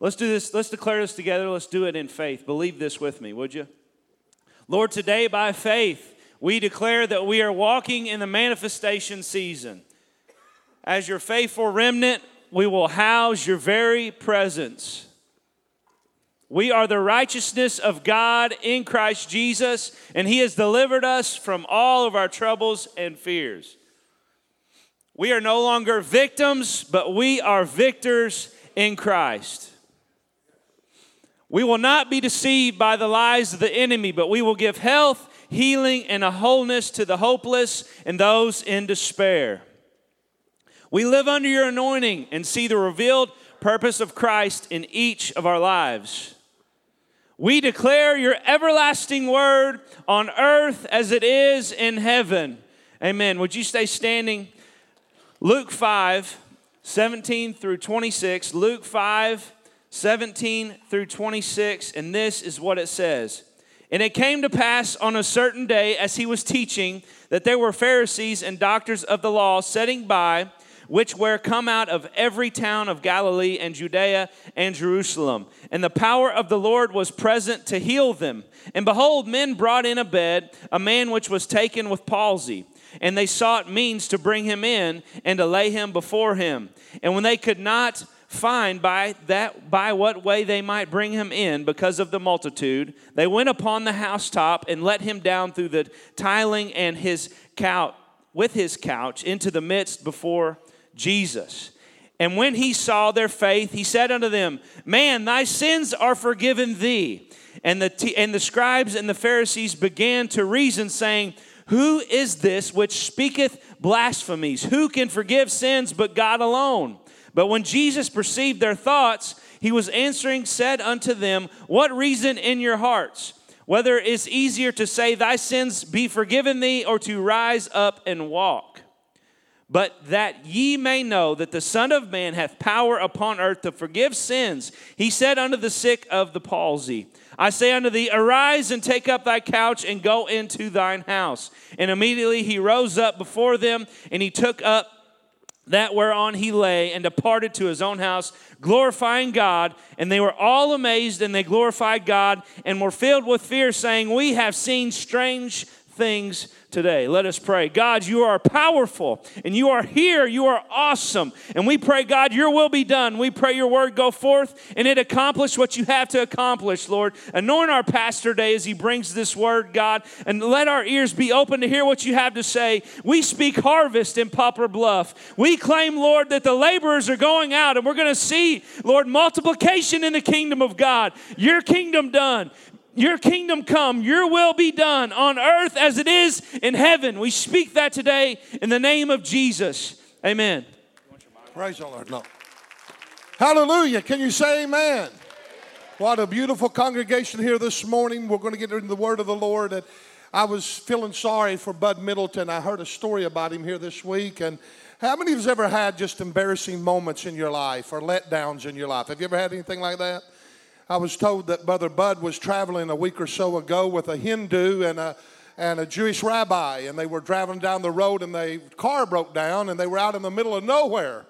Let's do this. Let's declare this together. Let's do it in faith. Believe this with me, would you? Lord, today by faith, we declare that we are walking in the manifestation season. As your faithful remnant, we will house your very presence. We are the righteousness of God in Christ Jesus, and He has delivered us from all of our troubles and fears. We are no longer victims, but we are victors in Christ. We will not be deceived by the lies of the enemy, but we will give health, healing, and a wholeness to the hopeless and those in despair. We live under your anointing and see the revealed purpose of Christ in each of our lives. We declare your everlasting word on earth as it is in heaven. Amen. Would you stay standing? Luke 5, 17 through 26. Luke 5, 17 through 26. And this is what it says. And it came to pass on a certain day as he was teaching that there were Pharisees and doctors of the law sitting by which were come out of every town of Galilee and Judea and Jerusalem. And the power of the Lord was present to heal them. And behold, men brought in a bed a man which was taken with palsy. And they sought means to bring him in and to lay him before him. And when they could not find by that by what way they might bring him in because of the multitude they went upon the housetop and let him down through the tiling and his couch with his couch into the midst before Jesus. And when he saw their faith, he said unto them, Man, thy sins are forgiven thee. And the, t- and the scribes and the Pharisees began to reason, saying, Who is this which speaketh blasphemies? Who can forgive sins but God alone? But when Jesus perceived their thoughts, he was answering, said unto them, What reason in your hearts? Whether it's easier to say, Thy sins be forgiven thee, or to rise up and walk but that ye may know that the Son of Man hath power upon earth to forgive sins. He said unto the sick of the palsy, I say unto thee, arise and take up thy couch and go into thine house. And immediately he rose up before them, and he took up that whereon he lay and departed to his own house, glorifying God. And they were all amazed, and they glorified God and were filled with fear, saying, We have seen strange things today. Let us pray. God, you are powerful and you are here. You are awesome. And we pray, God, your will be done. We pray your word go forth and it accomplish what you have to accomplish, Lord. Anoint our pastor today as he brings this word, God, and let our ears be open to hear what you have to say. We speak harvest in Poplar Bluff. We claim, Lord, that the laborers are going out and we're going to see, Lord, multiplication in the kingdom of God. Your kingdom done. Your kingdom come, your will be done on earth as it is in heaven. We speak that today in the name of Jesus. Amen. Praise the Lord. No. Hallelujah. Can you say amen? What a beautiful congregation here this morning. We're going to get into the word of the Lord. And I was feeling sorry for Bud Middleton. I heard a story about him here this week. And how many of us ever had just embarrassing moments in your life or letdowns in your life? Have you ever had anything like that? I was told that Brother Bud was traveling a week or so ago with a Hindu and a and a Jewish rabbi, and they were driving down the road, and the car broke down, and they were out in the middle of nowhere.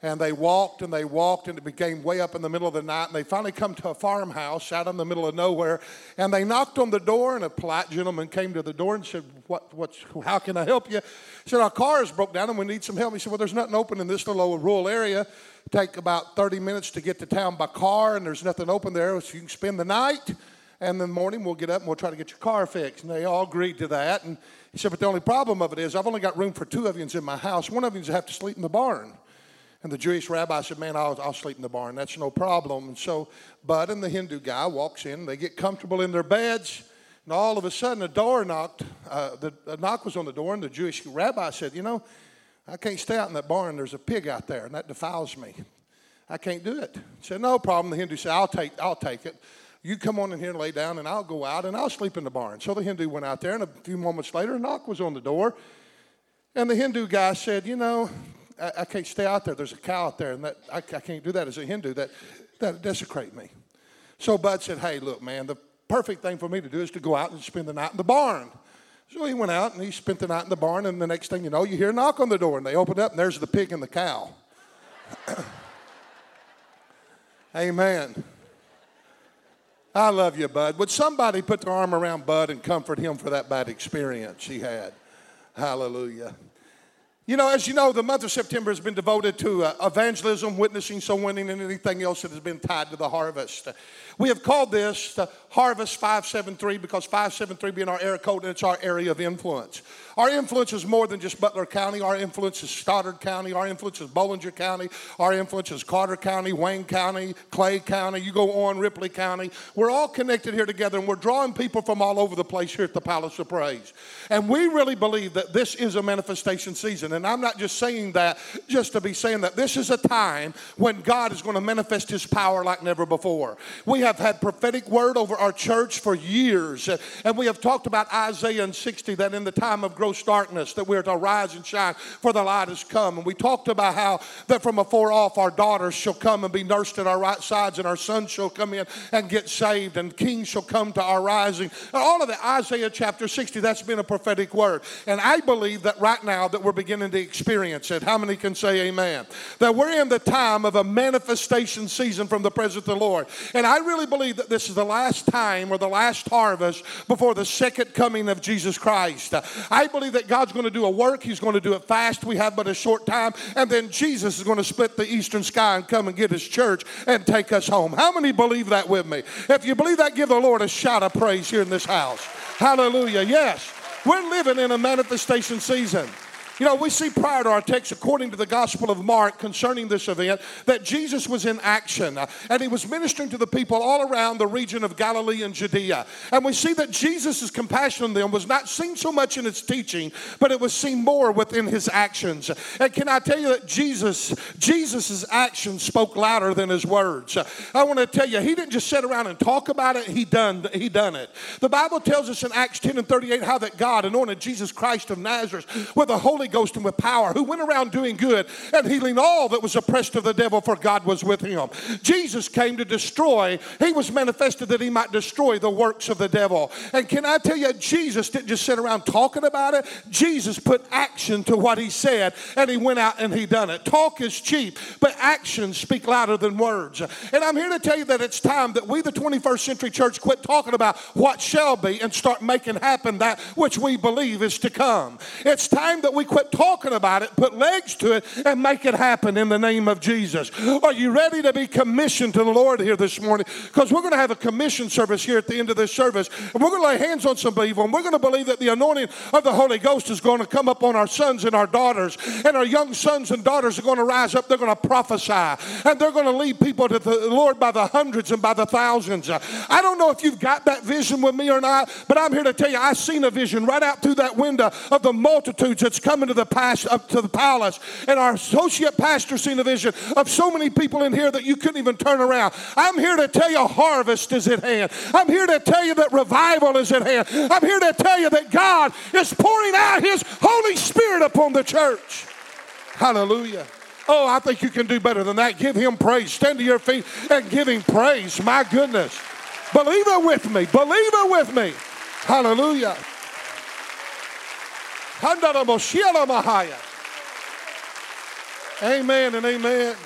And they walked and they walked, and it became way up in the middle of the night. And they finally come to a farmhouse out in the middle of nowhere, and they knocked on the door. And a polite gentleman came to the door and said, "What? What? How can I help you?" He said, "Our car is broke down, and we need some help." He said, "Well, there's nothing open in this little rural area take about 30 minutes to get to town by car, and there's nothing open there, so you can spend the night. And in the morning, we'll get up and we'll try to get your car fixed. And they all agreed to that. And he said, But the only problem of it is, I've only got room for two of you in my house. One of you have to sleep in the barn. And the Jewish rabbi said, Man, I'll, I'll sleep in the barn. That's no problem. And so Bud and the Hindu guy walks in. They get comfortable in their beds. And all of a sudden, a door knocked. Uh, the, knock was on the door, and the Jewish rabbi said, You know, I can't stay out in that barn. There's a pig out there, and that defiles me. I can't do it. He said, No problem. The Hindu said, I'll take, I'll take it. You come on in here and lay down, and I'll go out and I'll sleep in the barn. So the Hindu went out there, and a few moments later, a knock was on the door. And the Hindu guy said, You know, I, I can't stay out there. There's a cow out there, and that, I, I can't do that as a Hindu. That, that desecrate me. So Bud said, Hey, look, man, the perfect thing for me to do is to go out and spend the night in the barn. So he went out and he spent the night in the barn, and the next thing you know, you hear a knock on the door, and they open up, and there's the pig and the cow. Amen. I love you, Bud. Would somebody put their arm around Bud and comfort him for that bad experience he had? Hallelujah. You know, as you know, the month of September has been devoted to uh, evangelism, witnessing, soul winning, and anything else that has been tied to the harvest. We have called this the Harvest 573 because 573 being our area code and it's our area of influence. Our influence is more than just Butler County. Our influence is Stoddard County. Our influence is Bollinger County. Our influence is Carter County, Wayne County, Clay County. You go on, Ripley County. We're all connected here together and we're drawing people from all over the place here at the Palace of Praise. And we really believe that this is a manifestation season. And I'm not just saying that just to be saying that. This is a time when God is going to manifest his power like never before. We have had prophetic word over our church for years. And we have talked about Isaiah and 60 that in the time of gross darkness that we're to rise and shine for the light has come. And we talked about how that from afar off our daughters shall come and be nursed at our right sides and our sons shall come in and get saved and kings shall come to our rising. And all of that Isaiah chapter 60 that's been a prophetic word. And I believe that right now that we're beginning to experience it. How many can say amen? That we're in the time of a manifestation season from the presence of the Lord. And I really believe that this is the last time or the last harvest before the second coming of Jesus Christ. I believe that God's going to do a work. He's going to do it fast. We have but a short time. And then Jesus is going to split the eastern sky and come and get his church and take us home. How many believe that with me? If you believe that, give the Lord a shout of praise here in this house. Hallelujah. Yes, we're living in a manifestation season. You know, we see prior to our text, according to the Gospel of Mark concerning this event, that Jesus was in action uh, and he was ministering to the people all around the region of Galilee and Judea. And we see that Jesus' compassion on them was not seen so much in his teaching, but it was seen more within his actions. And can I tell you that Jesus, Jesus' actions spoke louder than his words? I want to tell you, he didn't just sit around and talk about it, he done, he done it. The Bible tells us in Acts 10 and 38 how that God anointed Jesus Christ of Nazareth with the Holy Ghost and with power, who went around doing good and healing all that was oppressed of the devil, for God was with him. Jesus came to destroy, he was manifested that he might destroy the works of the devil. And can I tell you, Jesus didn't just sit around talking about it, Jesus put action to what he said, and he went out and he done it. Talk is cheap, but actions speak louder than words. And I'm here to tell you that it's time that we, the 21st century church, quit talking about what shall be and start making happen that which we believe is to come. It's time that we quit talking about it, put legs to it, and make it happen in the name of Jesus. Are you ready to be commissioned to the Lord here this morning? Because we're going to have a commission service here at the end of this service, and we're going to lay hands on some people, and we're going to believe that the anointing of the Holy Ghost is going to come up on our sons and our daughters, and our young sons and daughters are going to rise up. They're going to prophesy, and they're going to lead people to the Lord by the hundreds and by the thousands. I don't know if you've got that vision with me or not, but I'm here to tell you I've seen a vision right out through that window of the multitudes that's coming to the past, up to the palace, and our associate pastor seen a vision of so many people in here that you couldn't even turn around. I'm here to tell you harvest is at hand. I'm here to tell you that revival is at hand. I'm here to tell you that God is pouring out His Holy Spirit upon the church. Hallelujah. Oh, I think you can do better than that. Give him praise. Stand to your feet and give him praise. My goodness. Believe it with me. Believe it with me. Hallelujah. Amen and amen.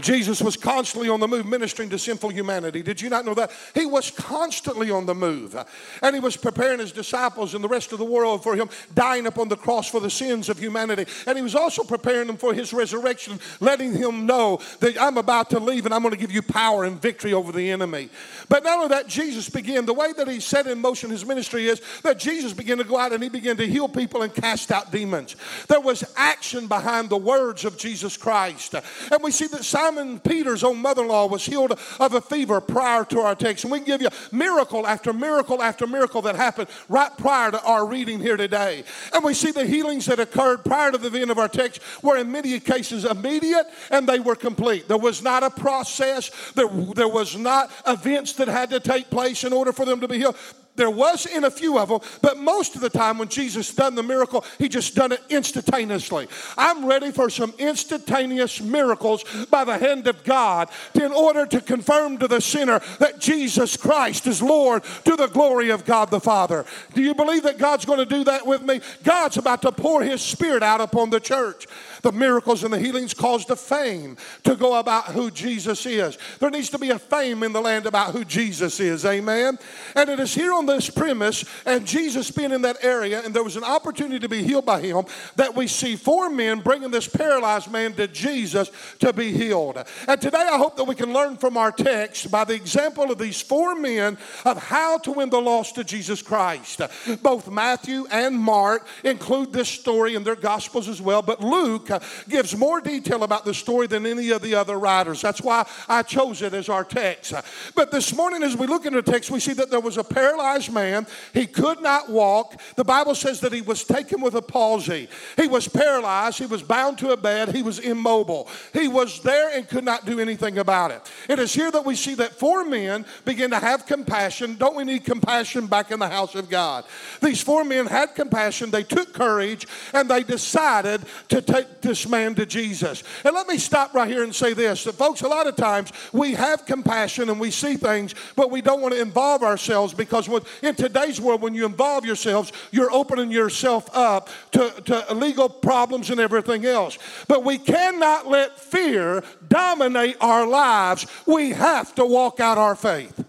Jesus was constantly on the move ministering to sinful humanity. Did you not know that? He was constantly on the move. And he was preparing his disciples and the rest of the world for him dying upon the cross for the sins of humanity. And he was also preparing them for his resurrection, letting him know that I'm about to leave and I'm going to give you power and victory over the enemy. But not only that, Jesus began, the way that he set in motion his ministry is that Jesus began to go out and he began to heal people and cast out demons. There was action behind the words of Jesus Christ. And we see that Simon Peter's own mother in law was healed of a fever prior to our text. And we can give you miracle after miracle after miracle that happened right prior to our reading here today. And we see the healings that occurred prior to the event of our text were in many cases immediate and they were complete. There was not a process, there, there was not events that had to take place in order for them to be healed there was in a few of them, but most of the time when Jesus done the miracle, he just done it instantaneously. I'm ready for some instantaneous miracles by the hand of God in order to confirm to the sinner that Jesus Christ is Lord to the glory of God the Father. Do you believe that God's going to do that with me? God's about to pour his spirit out upon the church. The miracles and the healings caused a fame to go about who Jesus is. There needs to be a fame in the land about who Jesus is. Amen. And it is here on this premise, and Jesus being in that area, and there was an opportunity to be healed by him, that we see four men bringing this paralyzed man to Jesus to be healed. And today I hope that we can learn from our text by the example of these four men of how to win the lost to Jesus Christ. Both Matthew and Mark include this story in their gospels as well, but Luke gives more detail about the story than any of the other writers. That's why I chose it as our text. But this morning, as we look into the text, we see that there was a paralyzed man. He could not walk. The Bible says that he was taken with a palsy. He was paralyzed. He was bound to a bed. He was immobile. He was there and could not do anything about it. It is here that we see that four men begin to have compassion. Don't we need compassion back in the house of God? These four men had compassion. They took courage and they decided to take this man to Jesus. And let me stop right here and say this that, folks, a lot of times we have compassion and we see things, but we don't want to involve ourselves because in today's world, when you involve yourselves, you're opening yourself up to, to legal problems and everything else. But we cannot let fear dominate our lives. We have to walk out our faith.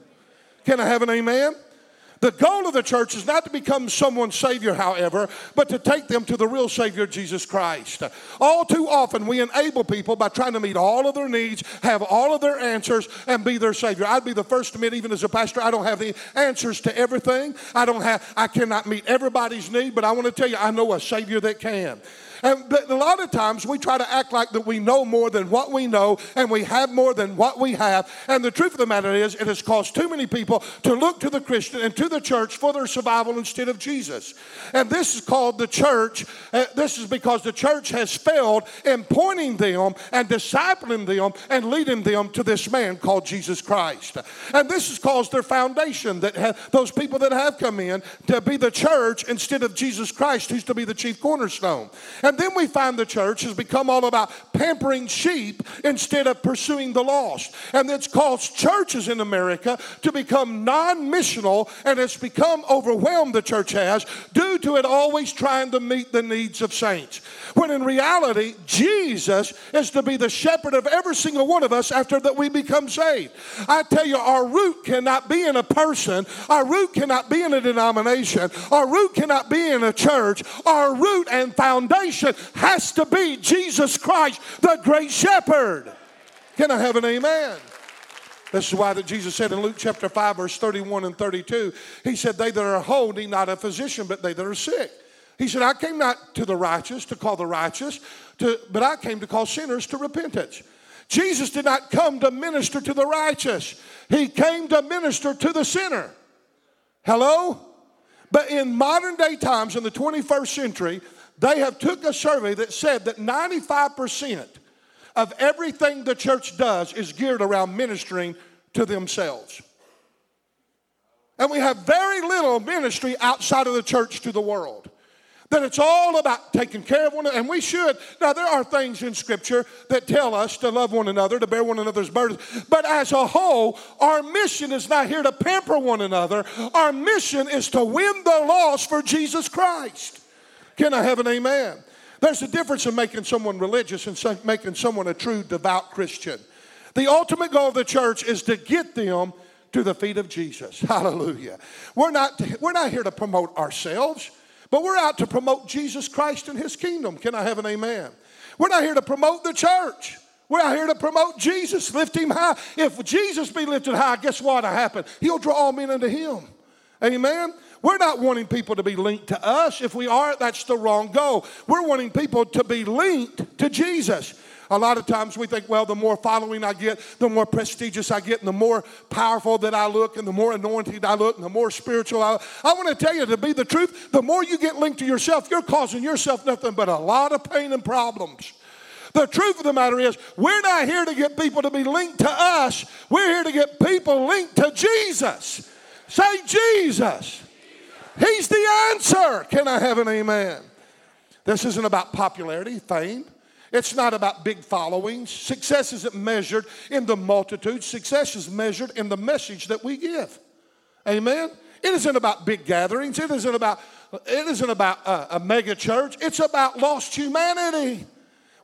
Can I have an amen? The goal of the church is not to become someone's Savior, however, but to take them to the real Savior, Jesus Christ. All too often, we enable people by trying to meet all of their needs, have all of their answers, and be their Savior. I'd be the first to admit, even as a pastor, I don't have the answers to everything. I don't have, I cannot meet everybody's need, but I want to tell you, I know a Savior that can. And a lot of times we try to act like that we know more than what we know and we have more than what we have. And the truth of the matter is, it has caused too many people to look to the Christian and to the church for their survival instead of Jesus. And this is called the church. Uh, this is because the church has failed in pointing them and discipling them and leading them to this man called Jesus Christ. And this has caused their foundation that have, those people that have come in to be the church instead of Jesus Christ, who's to be the chief cornerstone. And and then we find the church has become all about pampering sheep instead of pursuing the lost. And it's caused churches in America to become non missional, and it's become overwhelmed, the church has, due to it always trying to meet the needs of saints. When in reality, Jesus is to be the shepherd of every single one of us after that we become saved. I tell you, our root cannot be in a person, our root cannot be in a denomination, our root cannot be in a church. Our root and foundation has to be Jesus Christ, the great shepherd. Can I have an amen? This is why that Jesus said in Luke chapter 5, verse 31 and 32, he said, They that are whole need not a physician, but they that are sick. He said, I came not to the righteous to call the righteous, to, but I came to call sinners to repentance. Jesus did not come to minister to the righteous, he came to minister to the sinner. Hello? But in modern day times, in the 21st century, they have took a survey that said that 95% of everything the church does is geared around ministering to themselves. And we have very little ministry outside of the church to the world. That it's all about taking care of one another, and we should. Now, there are things in Scripture that tell us to love one another, to bear one another's burdens, but as a whole, our mission is not here to pamper one another. Our mission is to win the lost for Jesus Christ. Can I have an amen? There's a difference in making someone religious and making someone a true devout Christian. The ultimate goal of the church is to get them to the feet of Jesus. Hallelujah. We're not, we're not here to promote ourselves, but we're out to promote Jesus Christ and his kingdom. Can I have an amen? We're not here to promote the church. We're out here to promote Jesus, lift him high. If Jesus be lifted high, guess what will happen? He'll draw all men unto him. Amen. We're not wanting people to be linked to us. If we are, that's the wrong goal. We're wanting people to be linked to Jesus. A lot of times we think, well, the more following I get, the more prestigious I get, and the more powerful that I look, and the more anointed I look, and the more spiritual I look. I want to tell you, to be the truth, the more you get linked to yourself, you're causing yourself nothing but a lot of pain and problems. The truth of the matter is, we're not here to get people to be linked to us. We're here to get people linked to Jesus. Say Jesus. He's the answer. Can I have an amen? This isn't about popularity, fame. It's not about big followings. Success isn't measured in the multitude. Success is measured in the message that we give. Amen. It isn't about big gatherings. It isn't about it isn't about a, a mega church. It's about lost humanity.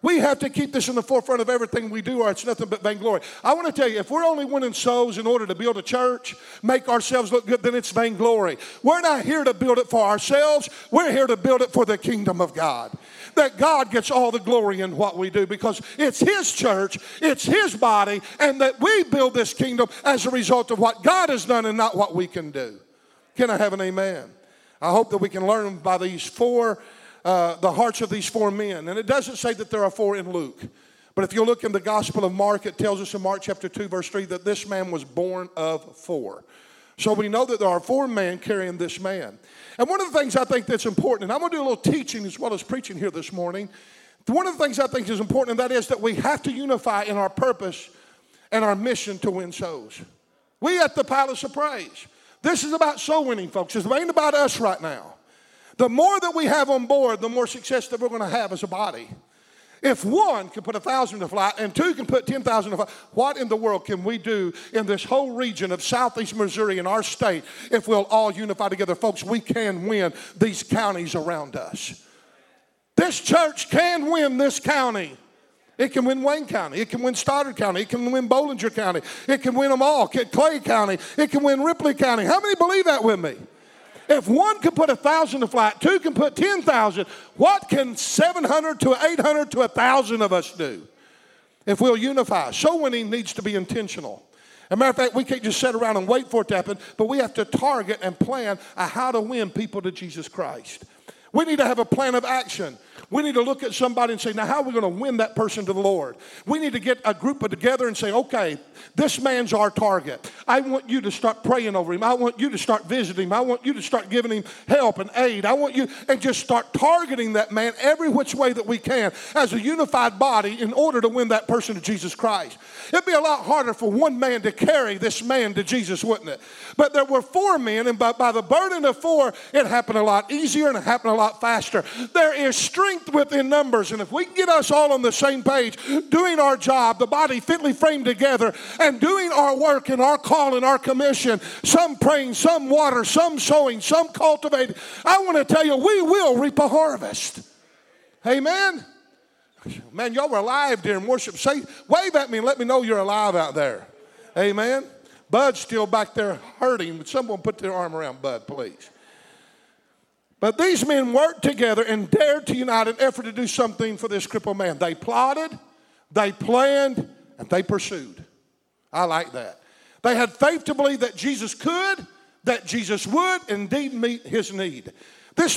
We have to keep this in the forefront of everything we do, or it's nothing but vainglory. I want to tell you, if we're only winning souls in order to build a church, make ourselves look good, then it's vainglory. We're not here to build it for ourselves, we're here to build it for the kingdom of God. That God gets all the glory in what we do because it's His church, it's His body, and that we build this kingdom as a result of what God has done and not what we can do. Can I have an amen? I hope that we can learn by these four uh, the hearts of these four men. And it doesn't say that there are four in Luke. But if you look in the Gospel of Mark, it tells us in Mark chapter 2, verse 3, that this man was borne of four. So we know that there are four men carrying this man. And one of the things I think that's important, and I'm going to do a little teaching as well as preaching here this morning. One of the things I think is important, and that is that we have to unify in our purpose and our mission to win souls. We at the Palace of Praise. This is about soul winning, folks. It ain't about us right now. The more that we have on board, the more success that we're going to have as a body. If one can put a thousand to flight and two can put 10,000 to flight, what in the world can we do in this whole region of southeast Missouri in our state if we'll all unify together? Folks, we can win these counties around us. This church can win this county. It can win Wayne County. It can win Stoddard County. It can win Bollinger County. It can win them all. Clay County. It can win Ripley County. How many believe that with me? If one can put a thousand to flight, two can put 10,000, what can 700 to 800 to 1,000 of us do? If we'll unify. Soul winning needs to be intentional. As a matter of fact, we can't just sit around and wait for it to happen, but we have to target and plan a how to win people to Jesus Christ. We need to have a plan of action. We need to look at somebody and say, now, how are we going to win that person to the Lord? We need to get a group of together and say, okay, this man's our target. I want you to start praying over him. I want you to start visiting him. I want you to start giving him help and aid. I want you, and just start targeting that man every which way that we can as a unified body in order to win that person to Jesus Christ. It'd be a lot harder for one man to carry this man to Jesus, wouldn't it? But there were four men, and by, by the burden of four, it happened a lot easier and it happened a lot faster. There is strength strength within numbers. And if we can get us all on the same page, doing our job, the body fitly framed together, and doing our work and our call and our commission, some praying, some water, some sowing, some cultivating, I want to tell you, we will reap a harvest. Amen. Man, y'all were alive during worship. Say, wave at me and let me know you're alive out there. Amen. Bud's still back there hurting. Someone put their arm around Bud, please. But these men worked together and dared to unite in effort to do something for this crippled man. They plotted, they planned, and they pursued. I like that. They had faith to believe that Jesus could, that Jesus would indeed meet his need.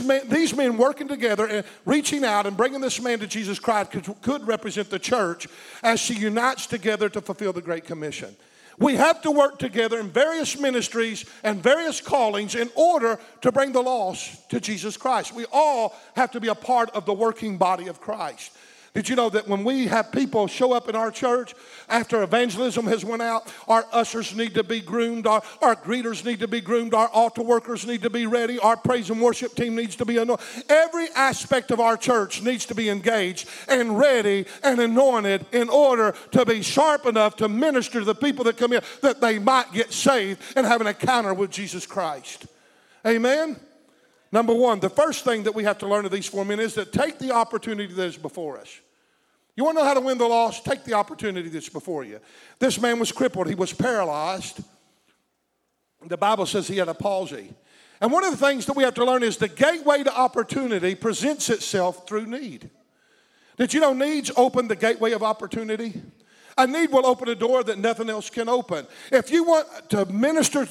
Man, these men working together and reaching out and bringing this man to Jesus Christ could, could represent the church as she unites together to fulfill the Great Commission. We have to work together in various ministries and various callings in order to bring the lost to Jesus Christ. We all have to be a part of the working body of Christ. Did you know that when we have people show up in our church after evangelism has went out, our ushers need to be groomed, our, our greeters need to be groomed, our altar workers need to be ready, our praise and worship team needs to be anointed. Every aspect of our church needs to be engaged and ready and anointed in order to be sharp enough to minister to the people that come in that they might get saved and have an encounter with Jesus Christ. Amen. Number one, the first thing that we have to learn of these four men is that take the opportunity that is before us. You want to know how to win the loss? Take the opportunity that's before you. This man was crippled, he was paralyzed. The Bible says he had a palsy. And one of the things that we have to learn is the gateway to opportunity presents itself through need. Did you know needs open the gateway of opportunity? A need will open a door that nothing else can open. If you want to minister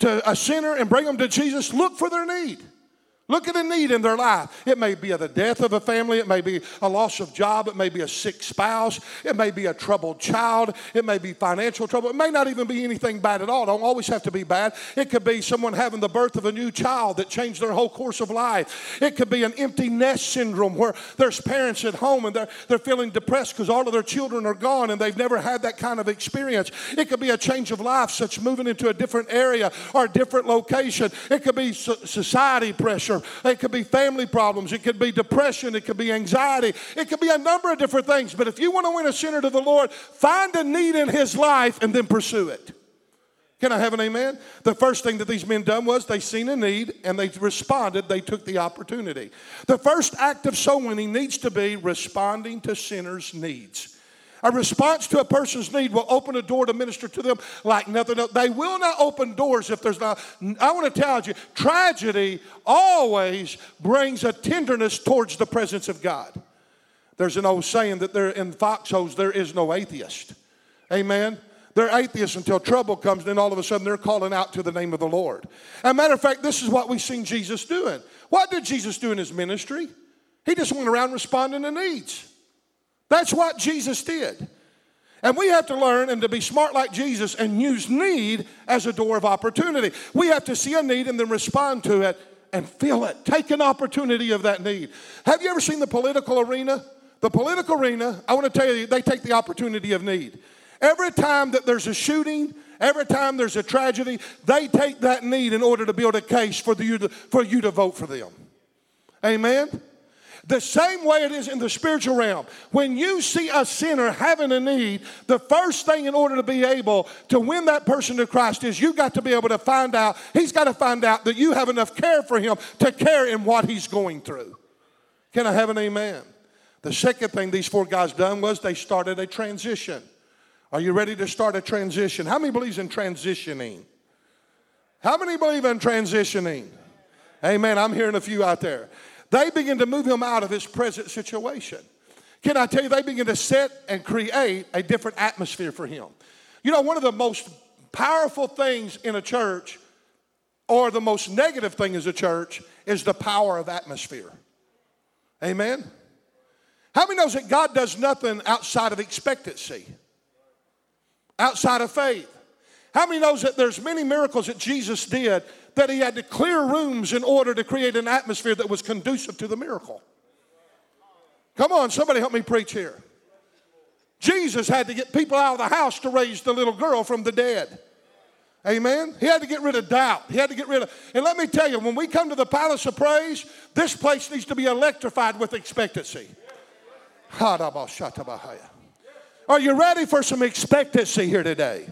to a sinner and bring them to Jesus, look for their need. Look at a need in their life. It may be the death of a family, it may be a loss of job, it may be a sick spouse, it may be a troubled child, it may be financial trouble. It may not even be anything bad at all. It Don't always have to be bad. It could be someone having the birth of a new child that changed their whole course of life. It could be an empty nest syndrome where there's parents at home and they're, they're feeling depressed because all of their children are gone and they've never had that kind of experience. It could be a change of life, such moving into a different area or a different location. It could be society pressure pressure. It could be family problems. It could be depression. It could be anxiety. It could be a number of different things. But if you want to win a sinner to the Lord, find a need in his life and then pursue it. Can I have an amen? The first thing that these men done was they seen a need and they responded, they took the opportunity. The first act of soul winning needs to be responding to sinners' needs. A response to a person's need will open a door to minister to them like nothing else. They will not open doors if there's not. I want to tell you, tragedy always brings a tenderness towards the presence of God. There's an old saying that there in foxholes there is no atheist. Amen. They're atheists until trouble comes, and then all of a sudden they're calling out to the name of the Lord. As a matter of fact, this is what we've seen Jesus doing. What did Jesus do in his ministry? He just went around responding to needs. That's what Jesus did. And we have to learn and to be smart like Jesus and use need as a door of opportunity. We have to see a need and then respond to it and fill it. Take an opportunity of that need. Have you ever seen the political arena? The political arena, I want to tell you, they take the opportunity of need. Every time that there's a shooting, every time there's a tragedy, they take that need in order to build a case for, the, for you to vote for them. Amen? The same way it is in the spiritual realm. When you see a sinner having a need, the first thing in order to be able to win that person to Christ is you got to be able to find out, he's got to find out that you have enough care for him to care in what he's going through. Can I have an amen? The second thing these four guys done was they started a transition. Are you ready to start a transition? How many believes in transitioning? How many believe in transitioning? Amen. I'm hearing a few out there. They begin to move him out of his present situation. Can I tell you, they begin to set and create a different atmosphere for him. You know, one of the most powerful things in a church, or the most negative thing as a church, is the power of atmosphere. Amen? How many knows that God does nothing outside of expectancy? Outside of faith? How many knows that there's many miracles that Jesus did that he had to clear rooms in order to create an atmosphere that was conducive to the miracle. Come on, somebody help me preach here. Jesus had to get people out of the house to raise the little girl from the dead. Amen. He had to get rid of doubt. He had to get rid of. And let me tell you, when we come to the palace of praise, this place needs to be electrified with expectancy. Are you ready for some expectancy here today?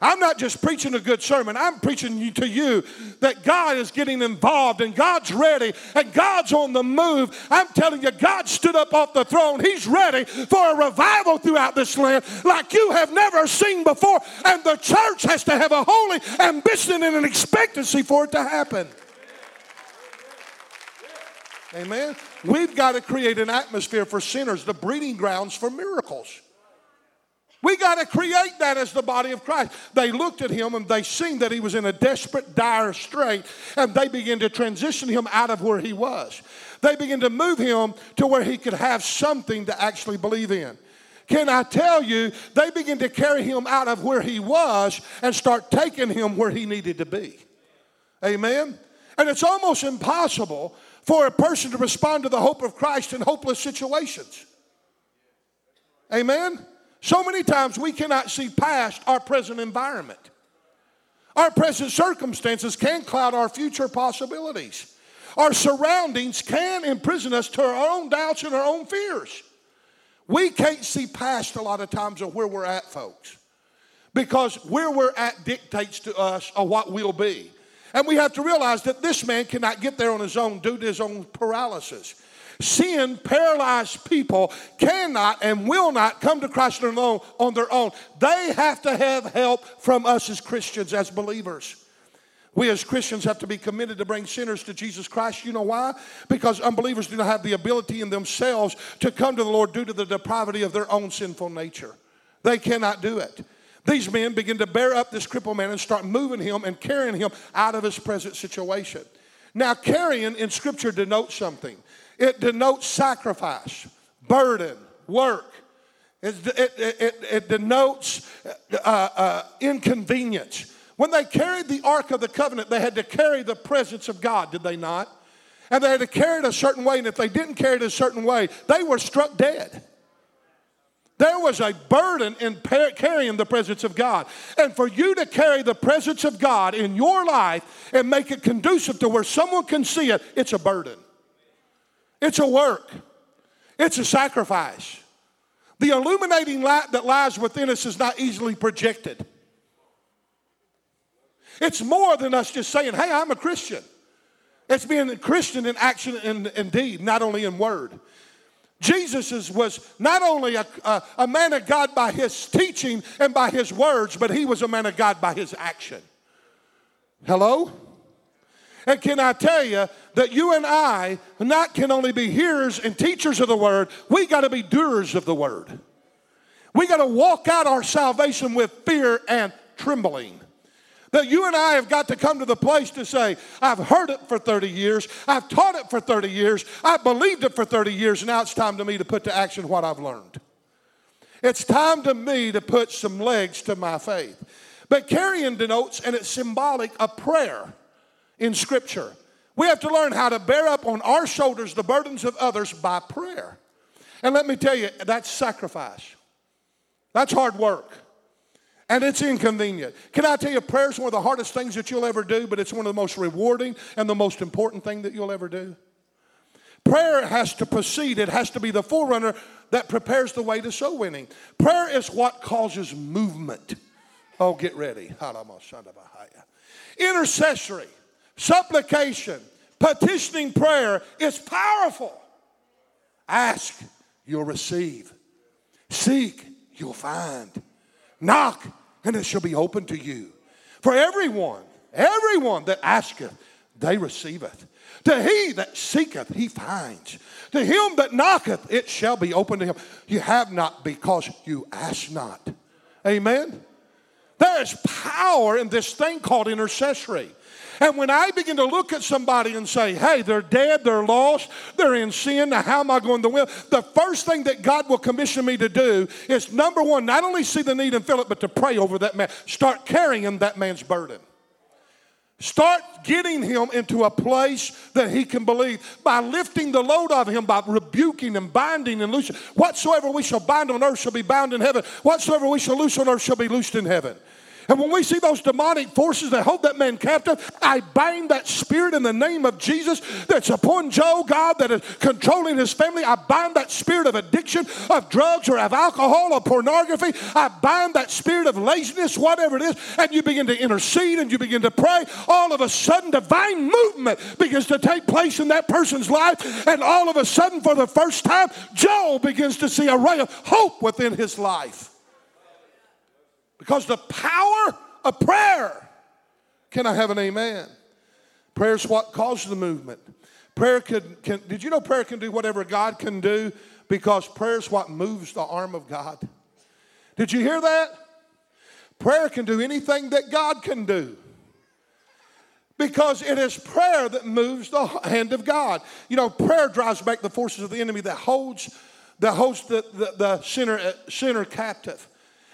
I'm not just preaching a good sermon. I'm preaching to you that God is getting involved and God's ready and God's on the move. I'm telling you, God stood up off the throne. He's ready for a revival throughout this land like you have never seen before. And the church has to have a holy ambition and an expectancy for it to happen. Amen. We've got to create an atmosphere for sinners, the breeding grounds for miracles. We got to create that as the body of Christ. They looked at him and they seen that he was in a desperate, dire strait, and they began to transition him out of where he was. They began to move him to where he could have something to actually believe in. Can I tell you, they began to carry him out of where he was and start taking him where he needed to be. Amen? And it's almost impossible for a person to respond to the hope of Christ in hopeless situations. Amen? So many times we cannot see past our present environment. Our present circumstances can cloud our future possibilities. Our surroundings can imprison us to our own doubts and our own fears. We can't see past a lot of times of where we're at, folks, because where we're at dictates to us of what we'll be. And we have to realize that this man cannot get there on his own due to his own paralysis. Sin paralyzed people cannot and will not come to Christ alone on their own. They have to have help from us as Christians, as believers. We as Christians have to be committed to bring sinners to Jesus Christ. You know why? Because unbelievers do not have the ability in themselves to come to the Lord due to the depravity of their own sinful nature. They cannot do it. These men begin to bear up this crippled man and start moving him and carrying him out of his present situation. Now, carrying in Scripture denotes something. It denotes sacrifice, burden, work. It, it, it, it denotes uh, uh, inconvenience. When they carried the Ark of the Covenant, they had to carry the presence of God, did they not? And they had to carry it a certain way, and if they didn't carry it a certain way, they were struck dead. There was a burden in carrying the presence of God. And for you to carry the presence of God in your life and make it conducive to where someone can see it, it's a burden. It's a work. It's a sacrifice. The illuminating light that lies within us is not easily projected. It's more than us just saying, hey, I'm a Christian. It's being a Christian in action and in deed, not only in word. Jesus was not only a, a, a, man of God by his teaching and by his words, but he was a man of God by his action. Hello? And can I tell you that you and I not can only be hearers and teachers of the word, we got to be doers of the word. We got to walk out our salvation with fear and trembling. That you and I have got to come to the place to say, I've heard it for 30 years, I've taught it for 30 years, I've believed it for 30 years, now it's time to me to put to action what I've learned. It's time to me to put some legs to my faith. But carrying denotes, and it's symbolic, of prayer in Scripture. We have to learn how to bear up on our shoulders the burdens of others by prayer. And let me tell you, that's sacrifice. That's hard work and it's inconvenient. Can I tell you, prayer is one of the hardest things that you'll ever do, but it's one of the most rewarding and the most important thing that you'll ever do? Prayer has to proceed, it has to be the forerunner that prepares the way to soul winning. Prayer is what causes movement. Oh, get ready. Intercessory, supplication, petitioning prayer is powerful. Ask, you'll receive. Seek, you'll find. Knock, and it shall be open to you. For everyone, everyone that asketh, they receiveth. To he that seeketh, he finds. To him that knocketh, it shall be open to him. You have not because you ask not. Amen? There is power in this thing called intercessory. And when I begin to look at somebody and say, hey, they're dead, they're lost, they're in sin, now how am I going to win? The first thing that God will commission me to do is number one, not only see the need and fill it, but to pray over that man. Start carrying that man's burden. Start getting him into a place that he can believe by lifting the load of him, by rebuking and binding and loosing. Whatsoever we shall bind on earth shall be bound in heaven. Whatsoever we shall loose on earth shall be loosed in heaven. And when we see those demonic forces that hold that man captive, I bind that spirit in the name of Jesus that's upon Joe, God, that is controlling his family. I bind that spirit of addiction, of drugs, or of alcohol, or pornography. I bind that spirit of laziness, whatever it is, and you begin to intercede and you begin to pray. All of a sudden, divine movement begins to take place in that person's life, and all of a sudden, for the first time, Joe begins to see a ray of hope within his life. Because the power of prayer. Can I have an amen? Prayer is what causes the movement. Prayer can, can, did you know prayer can do whatever God can do? Because prayer is what moves the arm of God. Did you hear that? Prayer can do anything that God can do. Because it is prayer that moves the hand of God. You know, prayer drives back the forces of the enemy that holds, that holds the, the, the sinner, sinner captive.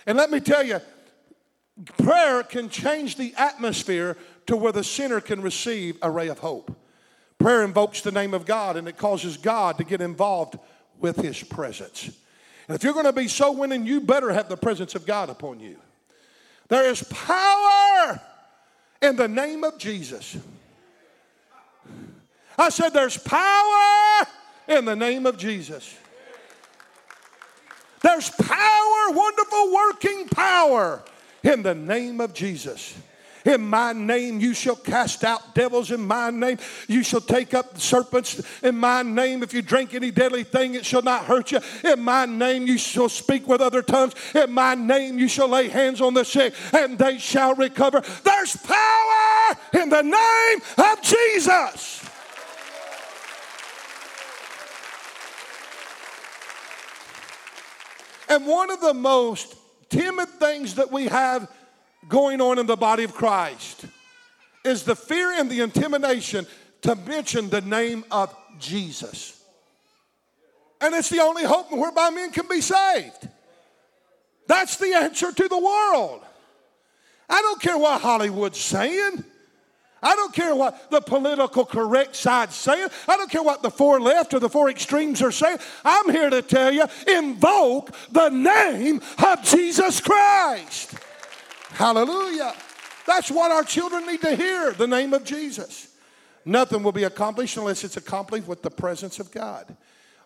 And let me tell you, prayer can change the atmosphere to where the sinner can receive a ray of hope. Prayer invokes the name of God and it causes God to get involved with his presence. And if you're going to be so winning, you better have the presence of God upon you. There is power in the name of Jesus. I said, There's power in the name of Jesus. There's power, wonderful working power in the name of Jesus. In my name you shall cast out devils. In my name you shall take up serpents. In my name, if you drink any deadly thing, it shall not hurt you. In my name you shall speak with other tongues. In my name you shall lay hands on the sick and they shall recover. There's power in the name of Jesus. And one of the most timid things that we have going on in the body of Christ is the fear and the intimidation to mention the name of Jesus. And it's the only hope whereby men can be saved. That's the answer to the world. I don't care what Hollywood's saying. I don't care what the political correct side's saying. I don't care what the four left or the four extremes are saying. I'm here to tell you invoke the name of Jesus Christ. Hallelujah. That's what our children need to hear the name of Jesus. Nothing will be accomplished unless it's accomplished with the presence of God.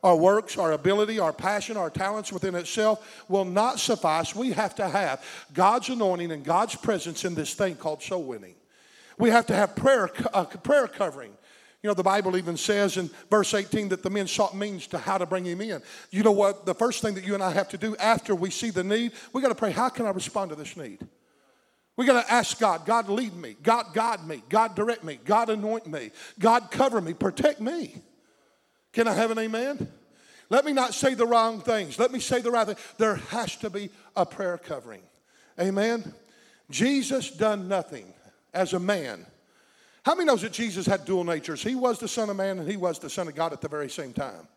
Our works, our ability, our passion, our talents within itself will not suffice. We have to have God's anointing and God's presence in this thing called soul winning. We have to have prayer, uh, prayer covering. You know, the Bible even says in verse 18 that the men sought means to how to bring him in. You know what? The first thing that you and I have to do after we see the need, we got to pray, how can I respond to this need? We got to ask God, God lead me, God guide me, God direct me, God anoint me, God cover me, protect me. Can I have an amen? Let me not say the wrong things. Let me say the right thing. There has to be a prayer covering. Amen. Jesus done nothing as a man. How many knows that Jesus had dual natures? He was the Son of Man and he was the Son of God at the very same time.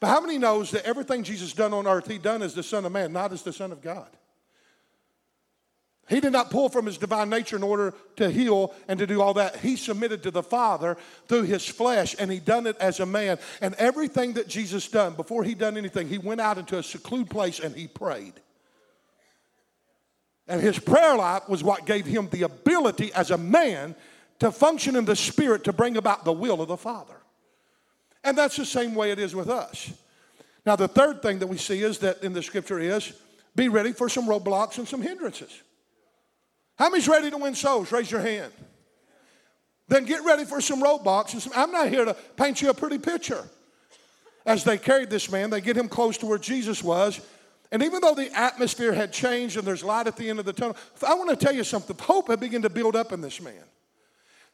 But how many knows that everything Jesus done on earth, he done as the Son of Man, not as the Son of God? He did not pull from his divine nature in order to heal and to do all that. He submitted to the Father through his flesh and he done it as a man. And everything that Jesus done, before he done anything, he went out into a secluded place and he prayed. And his prayer life was what gave him the ability as a man to function in the spirit to bring about the will of the Father. And that's the same way it is with us. Now, the third thing that we see is that in the scripture is be ready for some roadblocks and some hindrances. How many's ready to win souls? Raise your hand. Then get ready for some roadblocks. And some, I'm not here to paint you a pretty picture. As they carried this man, they get him close to where Jesus was. And even though the atmosphere had changed and there's light at the end of the tunnel, I want to tell you something. Hope had begun to build up in this man.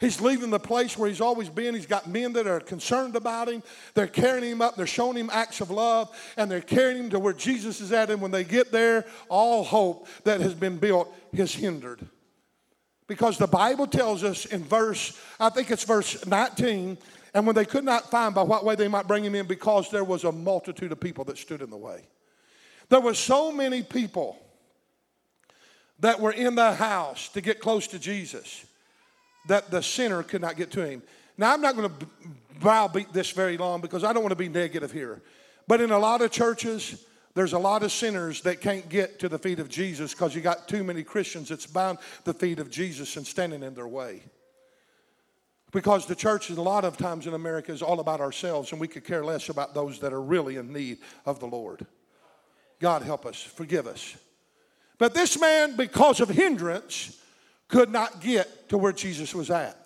He's leaving the place where he's always been. He's got men that are concerned about him. They're carrying him up. They're showing him acts of love. And they're carrying him to where Jesus is at. And when they get there, all hope that has been built is hindered. Because the Bible tells us in verse, I think it's verse 19, and when they could not find by what way they might bring him in, because there was a multitude of people that stood in the way. There were so many people that were in the house to get close to Jesus that the sinner could not get to him. Now, I'm not going to browbeat this very long because I don't want to be negative here. But in a lot of churches, there's a lot of sinners that can't get to the feet of Jesus because you got too many Christians that's bound the feet of Jesus and standing in their way. Because the church, a lot of times in America, is all about ourselves, and we could care less about those that are really in need of the Lord. God help us, forgive us. But this man, because of hindrance, could not get to where Jesus was at.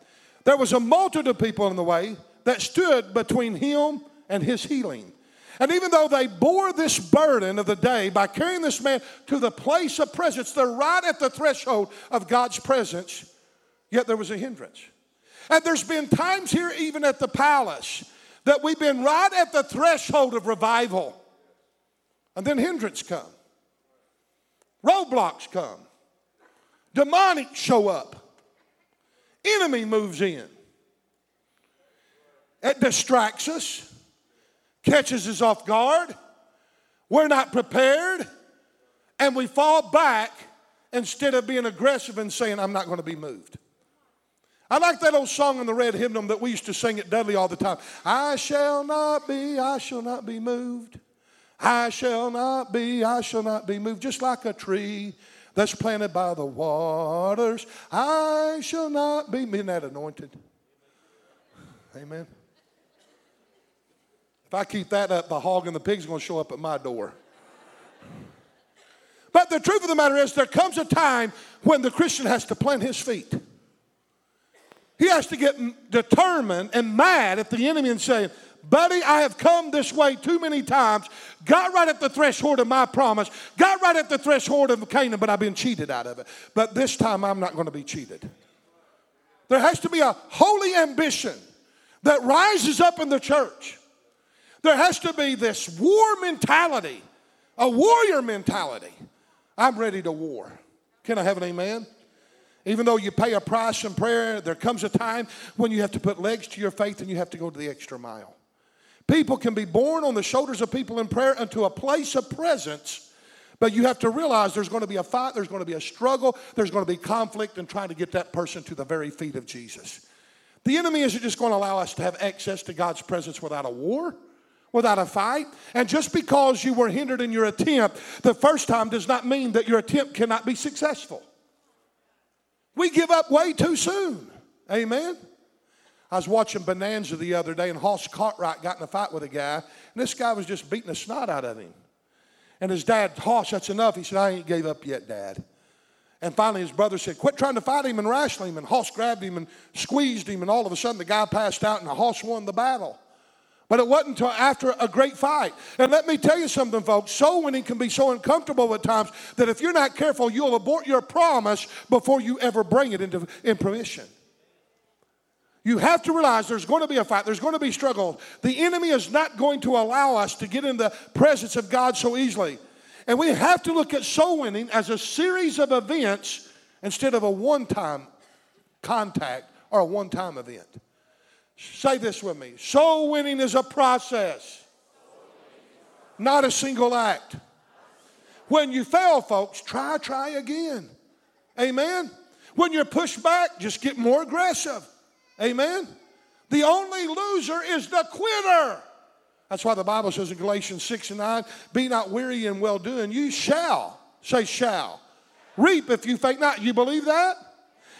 There was a multitude of people in the way that stood between him and his healing. And even though they bore this burden of the day by carrying this man to the place of presence, they're right at the threshold of God's presence, yet there was a hindrance. And there's been times here, even at the palace, that we've been right at the threshold of revival. And then hindrance come. Roadblocks come. Demonic show up. Enemy moves in. It distracts us, catches us off guard. We're not prepared. And we fall back instead of being aggressive and saying, I'm not going to be moved. I like that old song in the red hymnal that we used to sing at Dudley all the time. I shall not be, I shall not be moved. I shall not be, I shall not be moved. Just like a tree that's planted by the waters. I shall not be. Isn't that anointed? Amen. If I keep that up, the hog and the pig's going to show up at my door. But the truth of the matter is, there comes a time when the Christian has to plant his feet. He has to get determined and mad at the enemy and say, Buddy, I have come this way too many times, got right at the threshold of my promise, got right at the threshold of Canaan, but I've been cheated out of it. But this time I'm not going to be cheated. There has to be a holy ambition that rises up in the church. There has to be this war mentality, a warrior mentality. I'm ready to war. Can I have an amen? Even though you pay a price in prayer, there comes a time when you have to put legs to your faith and you have to go to the extra mile. People can be borne on the shoulders of people in prayer into a place of presence, but you have to realize there's going to be a fight, there's going to be a struggle, there's going to be conflict in trying to get that person to the very feet of Jesus. The enemy isn't just going to allow us to have access to God's presence without a war, without a fight. And just because you were hindered in your attempt the first time does not mean that your attempt cannot be successful. We give up way too soon. Amen. I was watching Bonanza the other day, and Hoss Cartwright got in a fight with a guy, and this guy was just beating the snot out of him. And his dad, Hoss, that's enough. He said, I ain't gave up yet, Dad. And finally, his brother said, Quit trying to fight him and wrestle him. And Hoss grabbed him and squeezed him, and all of a sudden, the guy passed out, and Hoss won the battle. But it wasn't until after a great fight. And let me tell you something, folks. Soul winning can be so uncomfortable at times that if you're not careful, you'll abort your promise before you ever bring it into in permission. You have to realize there's going to be a fight, there's going to be struggle. The enemy is not going to allow us to get in the presence of God so easily. And we have to look at soul winning as a series of events instead of a one time contact or a one time event. Say this with me soul winning is a process, not a single act. When you fail, folks, try, try again. Amen. When you're pushed back, just get more aggressive. Amen. The only loser is the quitter. That's why the Bible says in Galatians 6 and 9, be not weary in well doing. You shall, say shall, reap if you faint not. You believe that?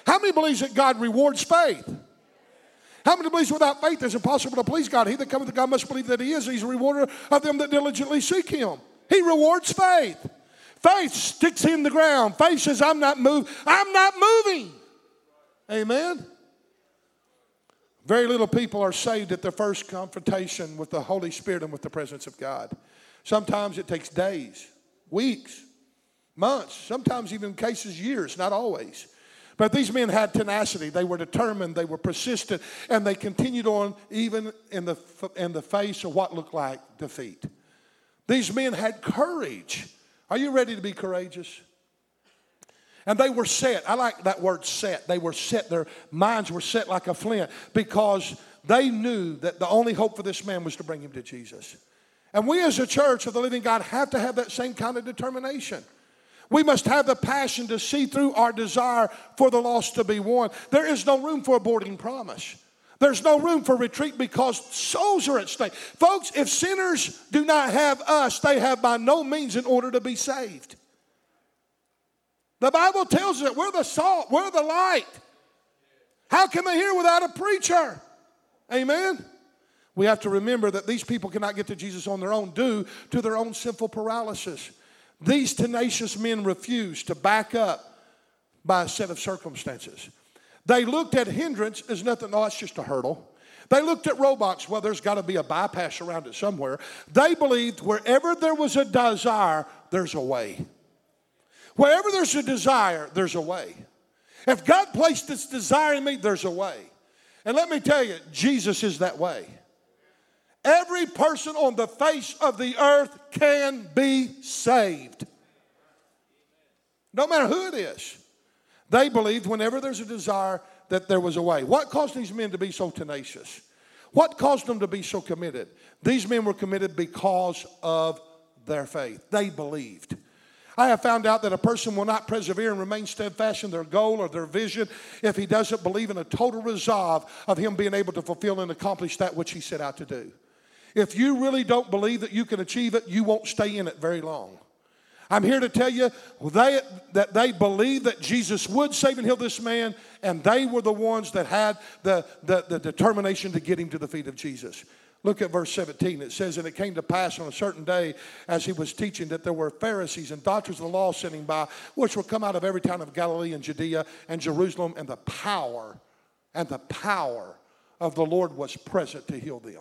How many believes that God rewards faith? How many believes without faith it's impossible to please God? He that cometh to God must believe that He is. He's a rewarder of them that diligently seek Him. He rewards faith. Faith sticks in the ground. Faith says, I'm not moving. I'm not moving. Amen. Very little people are saved at their first confrontation with the Holy Spirit and with the presence of God. Sometimes it takes days, weeks, months, sometimes even cases years, not always. But these men had tenacity. They were determined, they were persistent, and they continued on even in the, in the face of what looked like defeat. These men had courage. Are you ready to be courageous? And they were set. I like that word set. They were set. Their minds were set like a flint because they knew that the only hope for this man was to bring him to Jesus. And we as a church of the living God have to have that same kind of determination. We must have the passion to see through our desire for the lost to be won. There is no room for aborting promise. There's no room for retreat because souls are at stake. Folks, if sinners do not have us, they have by no means in order to be saved. The Bible tells us that we're the salt, we're the light. How can they hear without a preacher? Amen. We have to remember that these people cannot get to Jesus on their own due to their own sinful paralysis. These tenacious men refused to back up by a set of circumstances. They looked at hindrance as nothing, no, it's just a hurdle. They looked at roadblocks, well, there's got to be a bypass around it somewhere. They believed wherever there was a desire, there's a way. Wherever there's a desire, there's a way. If God placed this desire in me, there's a way. And let me tell you, Jesus is that way. Every person on the face of the earth can be saved. No matter who it is. They believed whenever there's a desire that there was a way. What caused these men to be so tenacious? What caused them to be so committed? These men were committed because of their faith. They believed. I have found out that a person will not persevere and remain steadfast in their goal or their vision if he doesn't believe in a total resolve of him being able to fulfill and accomplish that which he set out to do. If you really don't believe that you can achieve it, you won't stay in it very long. I'm here to tell you they, that they believed that Jesus would save and heal this man, and they were the ones that had the, the, the determination to get him to the feet of Jesus. Look at verse 17. It says, And it came to pass on a certain day as he was teaching that there were Pharisees and doctors of the law sitting by, which were come out of every town of Galilee and Judea and Jerusalem, and the power, and the power of the Lord was present to heal them.